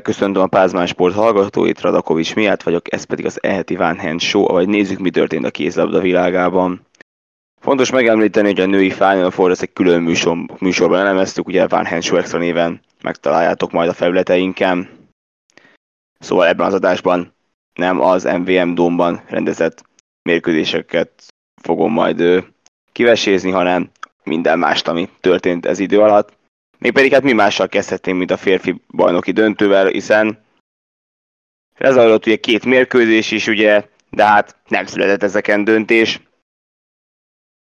Köszöntöm a Pázmán Sport hallgatóit, Radakovics miatt vagyok, ez pedig az Eheti Van Hand Show, ahogy nézzük, mi történt a kézlabda világában. Fontos megemlíteni, hogy a női Final Four ezt egy külön műsor, műsorban elemeztük, ugye Van Hand Show extra néven megtaláljátok majd a felületeinken. Szóval ebben az adásban nem az MVM Domban rendezett mérkőzéseket fogom majd kivesézni, hanem minden mást, ami történt ez idő alatt. Mégpedig hát mi mással kezdhetnénk, mint a férfi bajnoki döntővel, hiszen lezajlott ugye két mérkőzés is, ugye, de hát nem született ezeken döntés.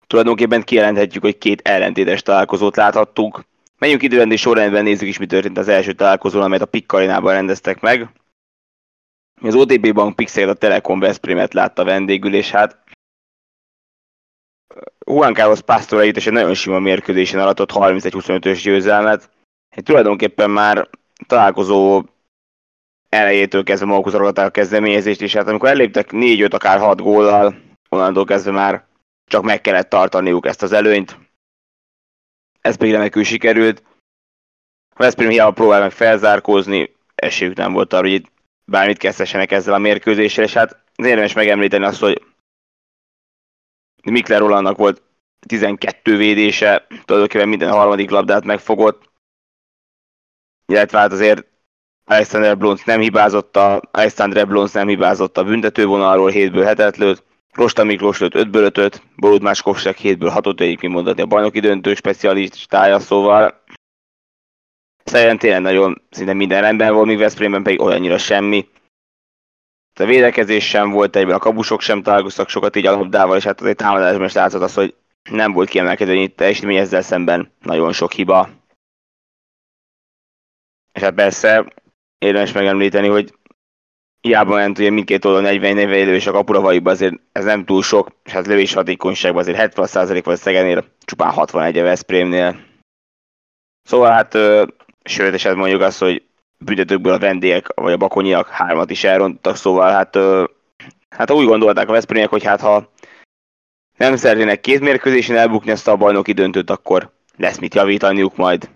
Tulajdonképpen kijelenthetjük, hogy két ellentétes találkozót láthattunk. Menjünk időrendi sorrendben, nézzük is, mi történt az első találkozón, amelyet a Pikkarinában rendeztek meg. Az OTP Bank Pixel a Telekom Veszprémet látta vendégül, és hát Juan Carlos Pastor egy nagyon sima mérkőzésen alatott 31-25-ös győzelmet. Egy tulajdonképpen már találkozó elejétől kezdve magukhoz ragadták a kezdeményezést, és hát amikor elléptek 4-5, akár 6 góllal, onnantól kezdve már csak meg kellett tartaniuk ezt az előnyt. Ez pedig remekül sikerült. A Veszprém hiába próbál meg felzárkózni, esélyük nem volt arra, hogy itt bármit kezdhessenek ezzel a mérkőzéssel, és hát érdemes megemlíteni azt, hogy Mikler Rolandnak volt 12 védése, tulajdonképpen minden harmadik labdát megfogott, illetve hát azért Alexander Blonz nem hibázott a, Alexander Blonz nem hibázott a büntetővonalról, 7-ből 7 lőtt, Rosta Miklós lőtt 5-ből 5-öt, Borut Máskovsek 7-ből 6-ot, egyébként mondani a bajnoki döntő specialistája, szóval szerintem tényleg nagyon szinte minden rendben volt, míg Veszprémben pedig olyannyira semmi a védekezés sem volt egyben, a kabusok sem találkoztak sokat így a labdával, és hát azért támadásban is látszott az, hogy nem volt kiemelkedő itt teljesítmény ezzel szemben nagyon sok hiba. És hát persze érdemes megemlíteni, hogy hiába ment ugye mindkét oldalon 40 40 lövés a kapura azért ez nem túl sok, és hát lövés hatékonyságban azért 70% volt Szegenél, csupán 61 a Veszprémnél. Szóval hát, sőt, és hát mondjuk azt, hogy büntetőkből a vendégek, vagy a bakonyiak hármat is elrontottak, szóval hát, hát úgy gondolták a Veszprémiek, hogy hát ha nem szeretnének két mérkőzésen elbukni ezt a bajnoki döntőt, akkor lesz mit javítaniuk majd.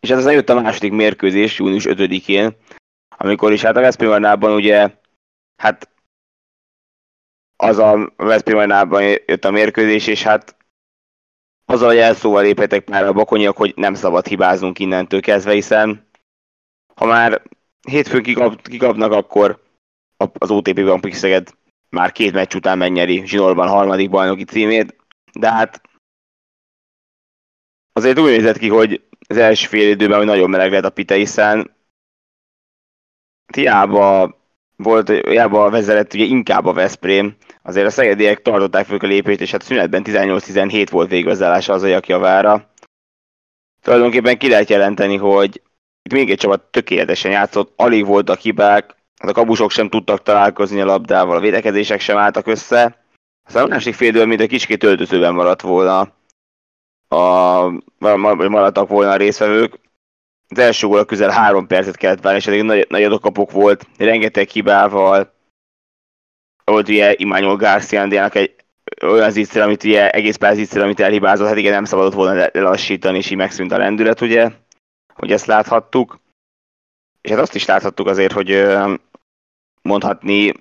És ez aztán jött a második mérkőzés, június 5-én, amikor is hát a Veszprém ugye, hát az a Veszprém jött a mérkőzés, és hát azzal a jelszóval léphetek már a bakonyiak, hogy nem szabad hibáznunk innentől kezdve, hiszen ha már hétfőn kikap, kikapnak, akkor az OTP Bank Szeged már két meccs után megnyeri Zsinórban harmadik bajnoki címét, de hát azért úgy nézett ki, hogy az első fél időben hogy nagyon meleg lett a pite, hiszen hiába volt, hiába vezetett ugye inkább a Veszprém, azért a szegediek tartották fel a lépést, és hát szünetben 18-17 volt végigazdálása az a javára. Tulajdonképpen ki lehet jelenteni, hogy itt még egy csapat tökéletesen játszott, alig voltak hibák, hát a kabusok sem tudtak találkozni a labdával, a védekezések sem álltak össze. Aztán a másik fél mint a kicsikét öltözőben maradt volna a, maradtak volna a részvevők. Az első gól közel három percet kellett várni, és eddig nagy, nagy adokapok volt, rengeteg hibával. Volt ugye Immanuel Garciandiának egy olyan zicser, amit ugye egész pár zicser, amit elhibázott, hát igen, nem szabadott volna lelassítani, és így megszűnt a lendület, ugye hogy ezt láthattuk. És hát azt is láthattuk azért, hogy mondhatni,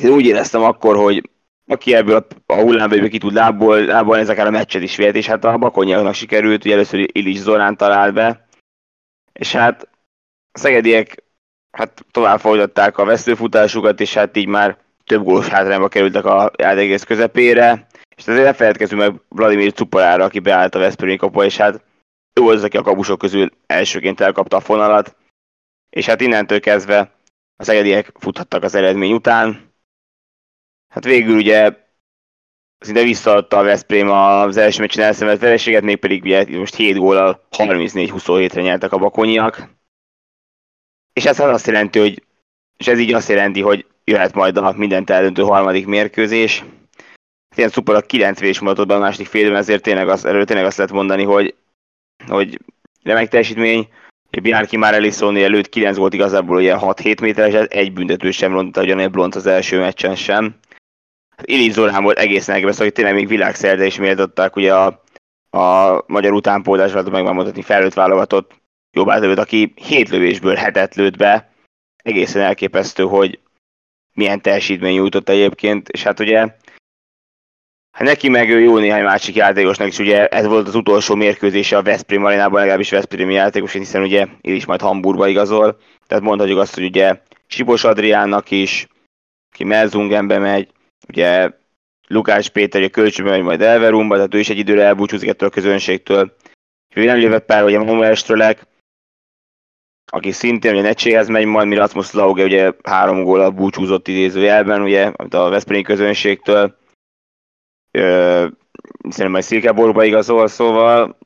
én úgy éreztem akkor, hogy aki ebből a hullámből ki tud lából, lából ez akár a meccset is vélt, és hát a Bakonyiaknak sikerült, hogy először Illich Zorán talál be, és hát a szegediek hát tovább folytatták a vesztőfutásukat, és hát így már több gólos hátrányba kerültek a játék közepére, és azért ne feledkezzünk meg Vladimir Cuparára, aki beállt a Veszprémi kapu, és hát ő volt az, aki a kabusok közül elsőként elkapta a fonalat, és hát innentől kezdve az egediek futhattak az eredmény után. Hát végül ugye szinte visszaadta a Veszprém az első meccsen elszenvedett vereséget, mégpedig ugye most 7 góllal 34-27-re nyertek a bakonyiak. És ez azt jelenti, hogy és ez így azt jelenti, hogy jöhet majd a mindent eldöntő harmadik mérkőzés. Ilyen szuper a 9 vés a második félben, ezért tényleg azt, erről tényleg azt lehet mondani, hogy hogy remek teljesítmény, Bianchi már Ellison előtt 9 volt igazából ugye 6-7 méteres, egy büntető sem rontotta, ugyanilyen Blont az első meccsen sem. Illich Zorán volt egészen elképesztő, hogy tényleg még világszerte is méltották ugye a, a magyar utánpótlás, vagy meg mondhatni felnőtt válogatott jobbá lőtt, aki hét lövésből hetet lőtt be. Egészen elképesztő, hogy milyen teljesítmény nyújtott egyébként, és hát ugye Hát neki meg jó néhány másik játékosnak is, ugye ez volt az utolsó mérkőzése a Veszprém arénában, legalábbis Veszprém játékos, hiszen ugye ő is majd Hamburgba igazol. Tehát mondhatjuk azt, hogy ugye Sipos Adriánnak is, ki Melzungenbe megy, ugye Lukás Péter ugye kölcsönbe megy majd Elverumba, tehát ő is egy időre elbúcsúzik ettől a közönségtől. Ő nem lépett pár, ugye Manuel Strölek, aki szintén ugye Necséhez megy majd, Mirasmus Lauge ugye három góla búcsúzott idézőjelben, ugye, a Veszprém közönségtől szerintem majd Szilkeborba igazol, szóval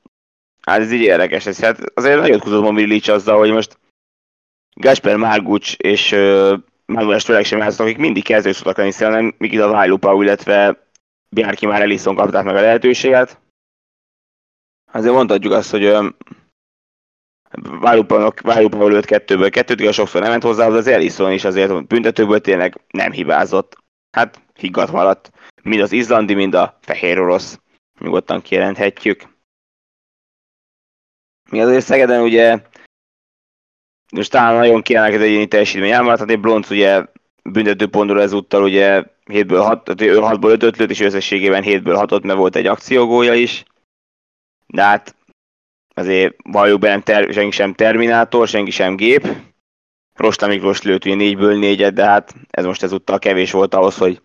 hát ez így érdekes. Ez, hát azért nagyon kutatom a azzal, hogy most Gasper Márgucs és uh, Manuel Stölek sem játszottak, akik mindig kezdők szoktak lenni, szerintem míg a Vájlupa, illetve Bjárki már Ellison kapták meg a lehetőséget. Azért mondhatjuk azt, hogy Vájlupa lőtt kettőből kettőt, igaz sokszor nem ment hozzá, de az Ellison is azért büntetőből tényleg nem hibázott. Hát higgadt maradt mind az izlandi, mind a fehér orosz. Nyugodtan kijelenthetjük. Mi azért Szegeden ugye most talán nagyon kiemelkedő egyéni teljesítmény elmaradt, hát Blonc ugye büntetőpontról ezúttal ugye 7-ből 6, 6-ból 5 ötlőt, és összességében 7-ből 6 mert volt egy akciógója is. De hát azért valljuk be, ter, senki sem Terminátor, senki sem gép. Rosta Miklós lőtt ugye 4-ből 4 de hát ez most ezúttal kevés volt ahhoz, hogy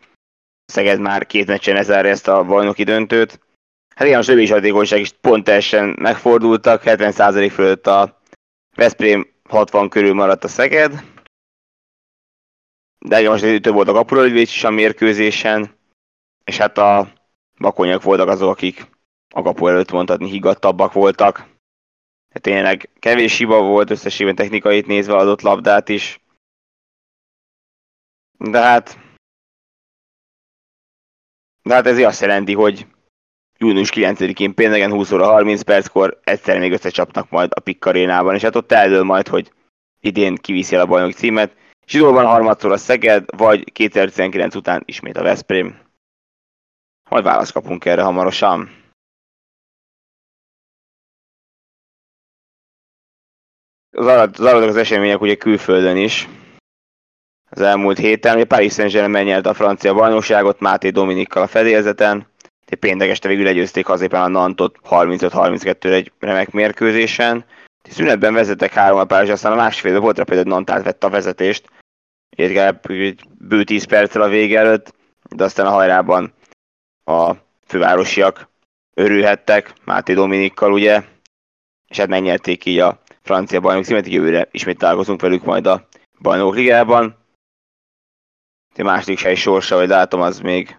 Szeged már két meccsen ezerre ezt a bajnoki döntőt. Hát igen, a lövés hatékonyság is pont teljesen megfordultak, 70% fölött a Veszprém 60 körül maradt a Szeged. De igen, most több volt a kapuralövés is a mérkőzésen, és hát a bakonyak voltak azok, akik a kapu előtt mondhatni higgadtabbak voltak. Hát tényleg kevés hiba volt összességében technikait nézve adott labdát is. De hát de hát ez azt jelenti, hogy június 9-én pénteken 20 óra 30 perckor egyszer még összecsapnak majd a Pikkarénában, és hát ott eldől majd, hogy idén kiviszi el a bajnok címet. Zsidóban harmadszor a Szeged, vagy 2019 után ismét a Veszprém. Majd választ kapunk erre hamarosan. Zajlottak az események ugye külföldön is az elmúlt héten. Ugye Paris Saint-Germain nyerte a francia bajnokságot Máté Dominikkal a fedélzeten. Péntek este végül legyőzték hazépen a Nantot 35-32 egy remek mérkőzésen. Szünetben vezettek három a Párizs, aztán a másfél volt például Nantát vett a vezetést. Egy bő 10 perccel a vége előtt, de aztán a hajrában a fővárosiak örülhettek, Máté Dominikkal ugye, és hát megnyerték így a francia bajnok címet, jövőre ismét találkozunk velük majd a bajnok ligában. A második hely sorsa, hogy látom, az még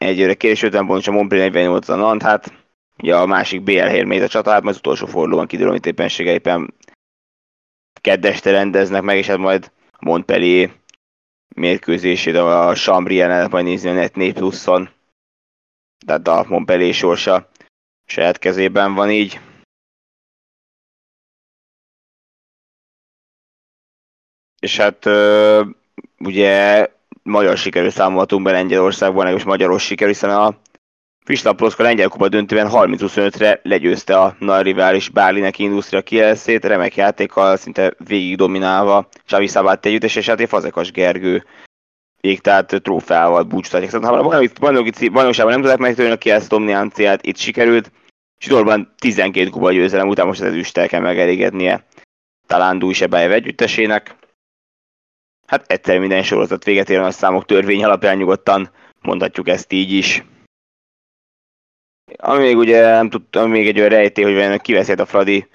egyre késő tempont, és a Montpellier 48 a Nant, hát ugye a másik BL helyén a csata, hát majd az utolsó fordulóban kiderül, hogy éppensége éppen keddeste rendeznek meg, és hát majd Montpellier mérkőzését a Chambry ellen majd nézni a Net 4 pluszon. Tehát a Montpellier sorsa saját kezében van így. És hát ugye magyar sikerű számolhatunk be Lengyelországban, és magyaros sikerű, hiszen a Fislaploszka lengyel kupa döntőben 30-25-re legyőzte a nagy rivális Bálinek Industria Kielszét, remek játékkal szinte végig dominálva Csavi Szabát együttes, és hát Fazekas Gergő ég, tehát trófeával búcsúztatják. Szóval ha a bajnokságban nem tudják megtörni a Kielsz dominanciát, itt sikerült, Sidorban 12 kupa győzelem után most az ezüsttel kell megelégednie talán Dújsebájev együttesének hát egyszer minden sorozat véget ér a számok törvény alapján nyugodtan mondhatjuk ezt így is. Ami még ugye nem tudtam, még egy olyan rejtély, hogy vajon kiveszed a Fradi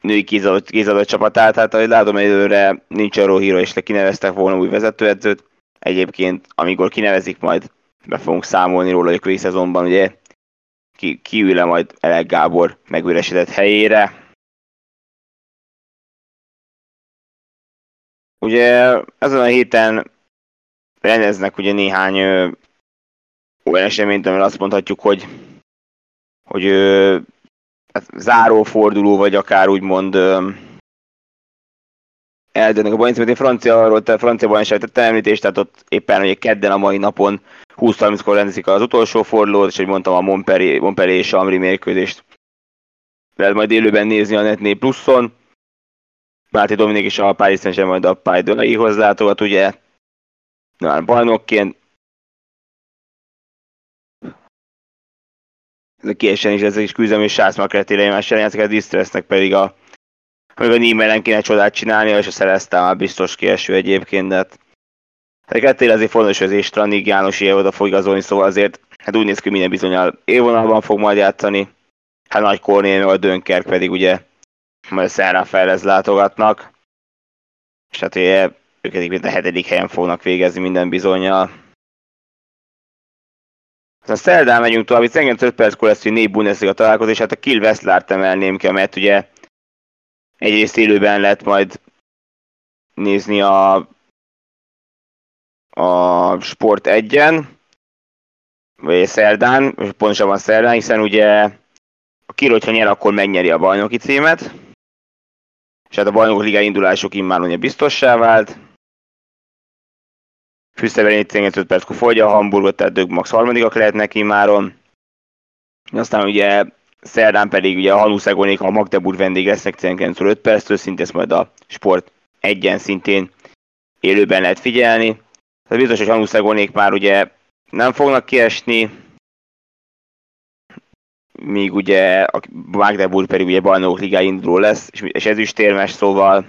női kézadott csapatát, hát ahogy látom előre nincs arról híra, és le kineveztek volna új vezetőedzőt. Egyébként, amikor kinevezik, majd be fogunk számolni róla, hogy a ugye ki, kiül-e majd Elek Gábor megüresedett helyére. Ugye ezen a héten rendeznek ugye néhány ö, olyan eseményt, amivel azt mondhatjuk, hogy, hogy ö, hát záróforduló, vagy akár úgymond ö, eldönnek a bajnokcímet. Én francia, arról, te francia bajnokság tettem említést, tehát ott éppen ugye kedden a mai napon 20-30-kor rendezik az utolsó fordulót, és hogy mondtam a Montpellier, Montpellier és Amri mérkőzést lehet majd élőben nézni a Netné pluszon. Báti Dominik is a Paris saint majd a Pajdonaihoz látogat, ugye, már bajnokként. Kiesen is ezek is küzdem, és Sász Makretére egymás ellen játszik, a Distressnek pedig a még a Niemellen kéne csodát csinálni, és a Celeste már biztos kieső egyébként, de hát Hát kettél azért fontos, hogy az Stranig János ilyen oda fog igazolni, szóval azért hát úgy néz ki, minden bizonyal évvonalban fog majd játszani. Hát Nagy Kornél, a Dönkerk pedig ugye majd Szerrán fejlesz látogatnak. És hát ugye ők mint a hetedik helyen fognak végezni minden bizonyal. Aztán szerdán megyünk tovább, itt engem 5 perckor lesz, hogy négy Bundesliga találkozó, és hát a Kiel Westlárt emelném ki, mert ugye egyrészt élőben lehet majd nézni a a Sport 1-en, vagy szerdán, pontosabban szerdán, hiszen ugye a Kiel, hogyha nyer, akkor megnyeri a bajnoki címet, és hát a bajnok liga indulások immár ugye biztossá vált. Fűszerben 5 perc fogyja a Hamburgot, tehát Dög Max harmadikak lehetnek immáron. Aztán ugye szerdán pedig ugye a Hanuszegónék a Magdeburg vendég lesznek 19 5 perctől, szintén ezt majd a Sport egyen szintén élőben lehet figyelni. Tehát biztos, hogy Hanuszegónék már ugye nem fognak kiesni, míg ugye a Magdeburg pedig ugye bajnok ligá induló lesz, és ez is térmes, szóval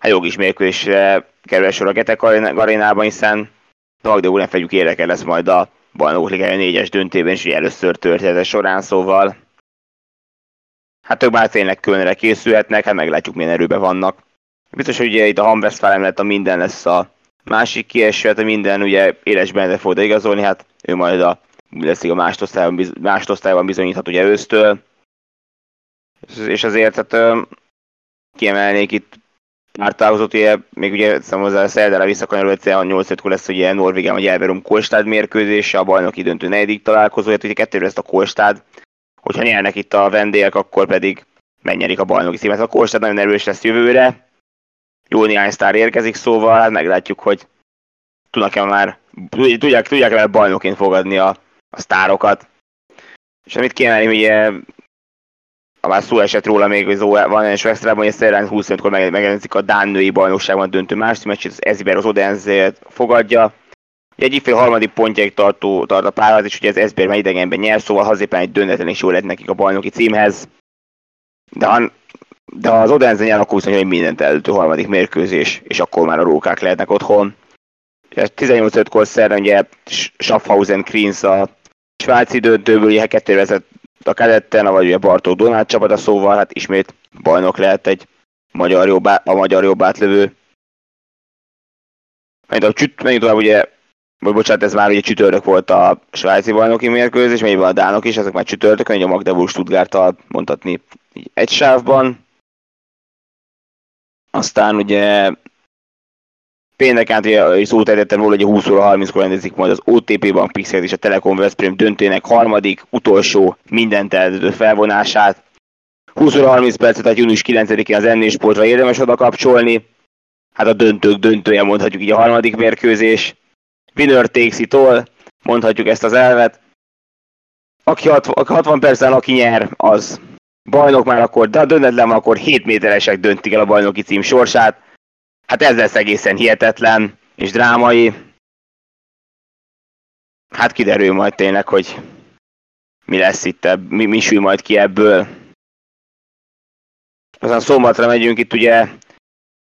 hát jogis mérkőzésre kerül sor a Getek arénában, hiszen a Magdeburg nem fegyük érdekel lesz majd a bajnok ligája négyes döntében, és először története során, szóval hát ők már tényleg különre készülhetnek, hát meglátjuk milyen erőben vannak. Biztos, hogy ugye itt a Hamveszfálem lett a minden lesz a másik kieső, hát minden ugye éles benne fog igazolni, hát ő majd a lesz a másodosztályban, másodosztályban bizonyíthat ugye ősztől. És azért hát kiemelnék itt már távozott, ugye, még ugye hozzá a szerdára visszakanyarodott, a 8 5 lesz ugye Norvégián vagy Elverum Kolstad mérkőzése, a bajnoki döntő negyedik találkozó, hát ugye kettőre ezt a Kolstad, hogyha nyernek itt a vendégek, akkor pedig megnyerik a bajnoki címet. A Kolstad nagyon erős lesz jövőre, jó néhány sztár érkezik, szóval hát meglátjuk, hogy tudnak-e már, tudják, tudják már bajnoként fogadni a, a sztárokat. És amit kiemelni, ugye a már szó esett róla még, hogy van egy extrában, hogy Szerrán 25-kor megjelenik a Dán női bajnokságban döntő más meccsét, az Ezber az Odense fogadja. Egy ifjú harmadik pontjáig tartó, tart a párat, és ugye az Ezber már idegenben nyer, szóval hazépen egy döntetlen is jó lett nekik a bajnoki címhez. De de az Odense nyer, akkor viszont mindent előtt a harmadik mérkőzés, és akkor már a rókák lehetnek otthon. 18-5-kor szerre ugye Schaffhausen Kriens a svájci döntőből, ugye kettő vezet a kadetten, vagy ugye Bartók Donát csapata, szóval hát ismét bajnok lehet egy magyar jobb, a magyar jobb átlövő. A csüt, menjünk tovább, ugye, vagy bocsánat, ez már ugye csütörtök volt a svájci bajnoki mérkőzés, melyben a dánok is, ezek már csütörtök, ugye a Magdeburg stuttgart mondhatni egy sávban. Aztán ugye pénteken ugye szót ejtettem róla, hogy a 20 óra 30-kor rendezik majd az OTP Bank Pixel és a Telekom Veszprém döntőnek harmadik, utolsó, mindent eldöntő felvonását. 20 óra 30 percet, tehát június 9-én az Ennél Sportra érdemes oda kapcsolni. Hát a döntők döntője mondhatjuk így a harmadik mérkőzés. Winner takes it all, mondhatjuk ezt az elvet. Aki 60 percen, aki nyer, az bajnok már akkor, de a döntetlen akkor 7 méteresek döntik el a bajnoki cím sorsát. Hát ez lesz egészen hihetetlen és drámai. Hát kiderül majd tényleg, hogy mi lesz itt, mi, mi sül majd ki ebből. Aztán szombatra megyünk itt ugye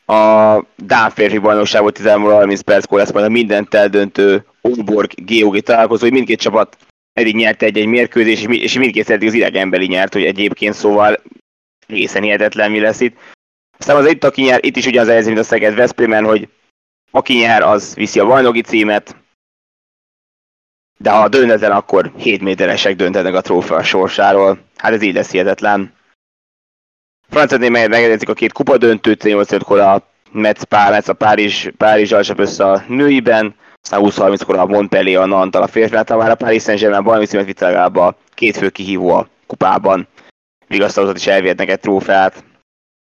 a Dán férfi bajnokság volt 13-30 perckor lesz majd a mindent eldöntő Oborg GOG találkozó, hogy mindkét csapat eddig nyerte egy-egy mérkőzés, és mindkét eddig az idegenbeli nyert, hogy egyébként szóval egészen hihetetlen mi lesz itt. Aztán az itt, aki nyer, itt is ugyanaz helyzet, mint a Szeged Veszprémen, hogy aki nyer, az viszi a bajnoki címet, de ha döntetlen, akkor 7 méteresek döntenek a trófea sorsáról. Hát ez így lesz hihetetlen. Francianél megegyezik a két kupa döntőt, 85-kor a Metz, Pár, Metz a Párizs, Párizs alsap össze a nőiben, aztán 20-30-kor a Montpellier, a Nantal, a férfi, hát már a Paris Saint-Germain bajnoki címet vitt a két fő kihívó a kupában. Vigasztalózat is elvihetnek egy trófeát.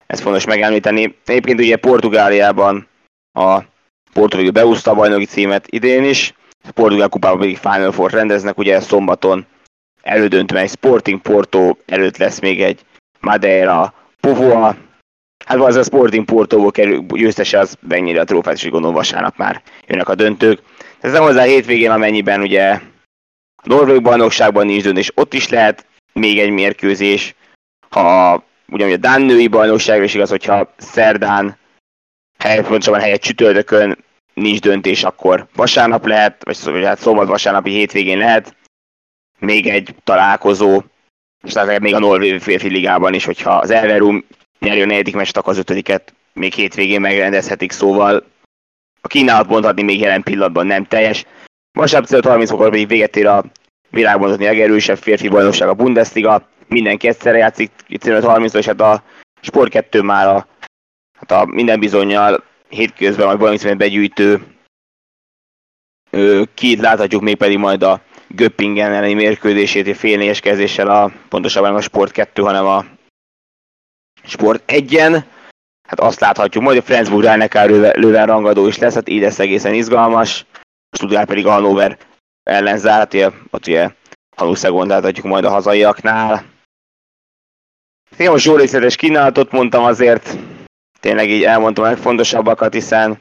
Ez fontos megemlíteni. Egyébként ugye Portugáliában a Portugál beúszta a bajnoki címet idén is, a Portugál kupában pedig Final Four rendeznek, ugye szombaton elődöntő, egy Sporting Porto előtt lesz még egy Madeira, Povoa, hát az a Sporting Portóból kerül, győztese az mennyire a trófát, és gondolom vasárnap már jönnek a döntők. Ez nem hozzá a hétvégén, amennyiben ugye a Norvég bajnokságban nincs döntés, ott is lehet még egy mérkőzés. Ha ugyanúgy a Dán női bajnokság is igaz, hogyha szerdán, helyett, pontosabban helyett csütörtökön nincs döntés, akkor vasárnap lehet, vagy hát szombat vasárnapi hétvégén lehet még egy találkozó, és tehát még a Norvég férfi ligában is, hogyha az Elverum nyeri a negyedik meccset, akkor az ötödiket még hétvégén megrendezhetik, szóval a kínálat mondhatni még jelen pillanatban nem teljes. Vasárnap 30 fokor pedig véget ér a világban legerősebb férfi bajnokság a Bundesliga, mindenki egyszerre játszik, itt 30 és hát a Sport 2 már a, hát a minden bizonyal hétközben valami begyűjtő két láthatjuk még pedig majd a Göppingen elleni mérkőzését fél négyes kezdéssel a, pontosabban a Sport 2, hanem a Sport 1-en. Hát azt láthatjuk, majd a Flensburg Reinekár lőven rangadó is lesz, hát így lesz egészen izgalmas. Stuttgart pedig a Hannover ellen zárt, ugye, ott ugye Haluszegon láthatjuk majd a hazaiaknál. Most jó részletes kínálatot mondtam azért, tényleg így elmondtam a legfontosabbakat, hiszen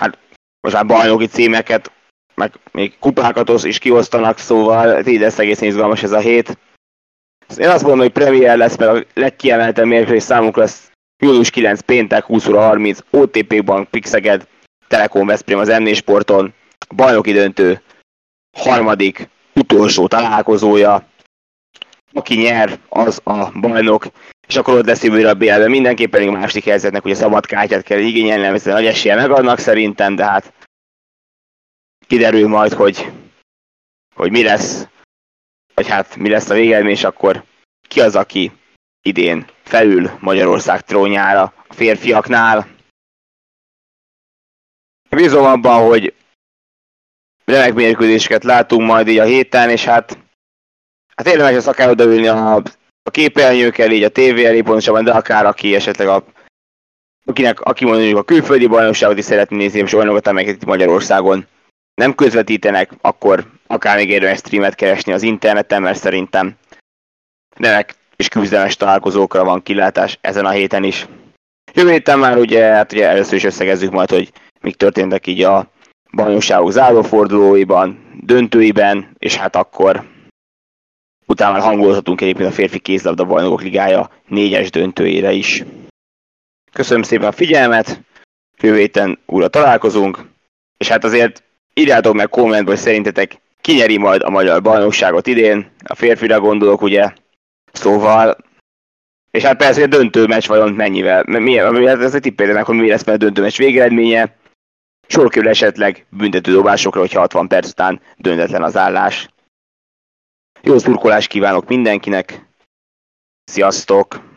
hát most már bajnoki címeket meg még kupákat is kiosztanak, szóval így lesz egészen izgalmas ez a hét. Én azt mondom, hogy Premier lesz, mert a legkiemeltebb mérkőzés számunkra lesz július 9 péntek 20 óra 30 OTP Bank Pixeged Telekom Veszprém az m Sporton bajnoki döntő harmadik utolsó találkozója. Aki nyer, az a bajnok, és akkor ott lesz újra a BL-ben. Mindenképpen még a másik helyzetnek, a szabad kártyát kell igényelni, ez nagy esélye megadnak szerintem, de hát kiderül majd, hogy, hogy mi lesz, vagy hát mi lesz a végelmény, és akkor ki az, aki idén felül Magyarország trónjára a férfiaknál. Bízom abban, hogy remek mérkőzéseket látunk majd így a héten, és hát, hát érdemes a szakára odaülni a, a képernyők elé, így a tévé elé pontosabban, de akár aki esetleg a akinek, aki mondjuk a külföldi bajnokságot is szeretné nézni, és olyanokat, amelyeket itt Magyarországon nem közvetítenek, akkor akár még érdemes streamet keresni az interneten, mert szerintem remek és küzdelmes találkozókra van kilátás ezen a héten is. Jövő héten már ugye, hát ugye először is összegezzük majd, hogy mik történtek így a bajnokságok zárófordulóiban, döntőiben, és hát akkor utána már hangolhatunk egyébként a férfi kézlabda bajnokok ligája négyes döntőjére is. Köszönöm szépen a figyelmet, jövő héten újra találkozunk, és hát azért írjátok meg kommentben, hogy szerintetek kinyeri majd a magyar bajnokságot idén, a férfira gondolok ugye, szóval, és hát persze, hogy a döntő meccs vajon mennyivel, milyen, hát ez egy tippelje meg, hogy mi lesz a döntő meccs végeredménye, sor kerül esetleg büntető dobásokra, hogy 60 perc után döntetlen az állás. Jó szurkolást kívánok mindenkinek, sziasztok!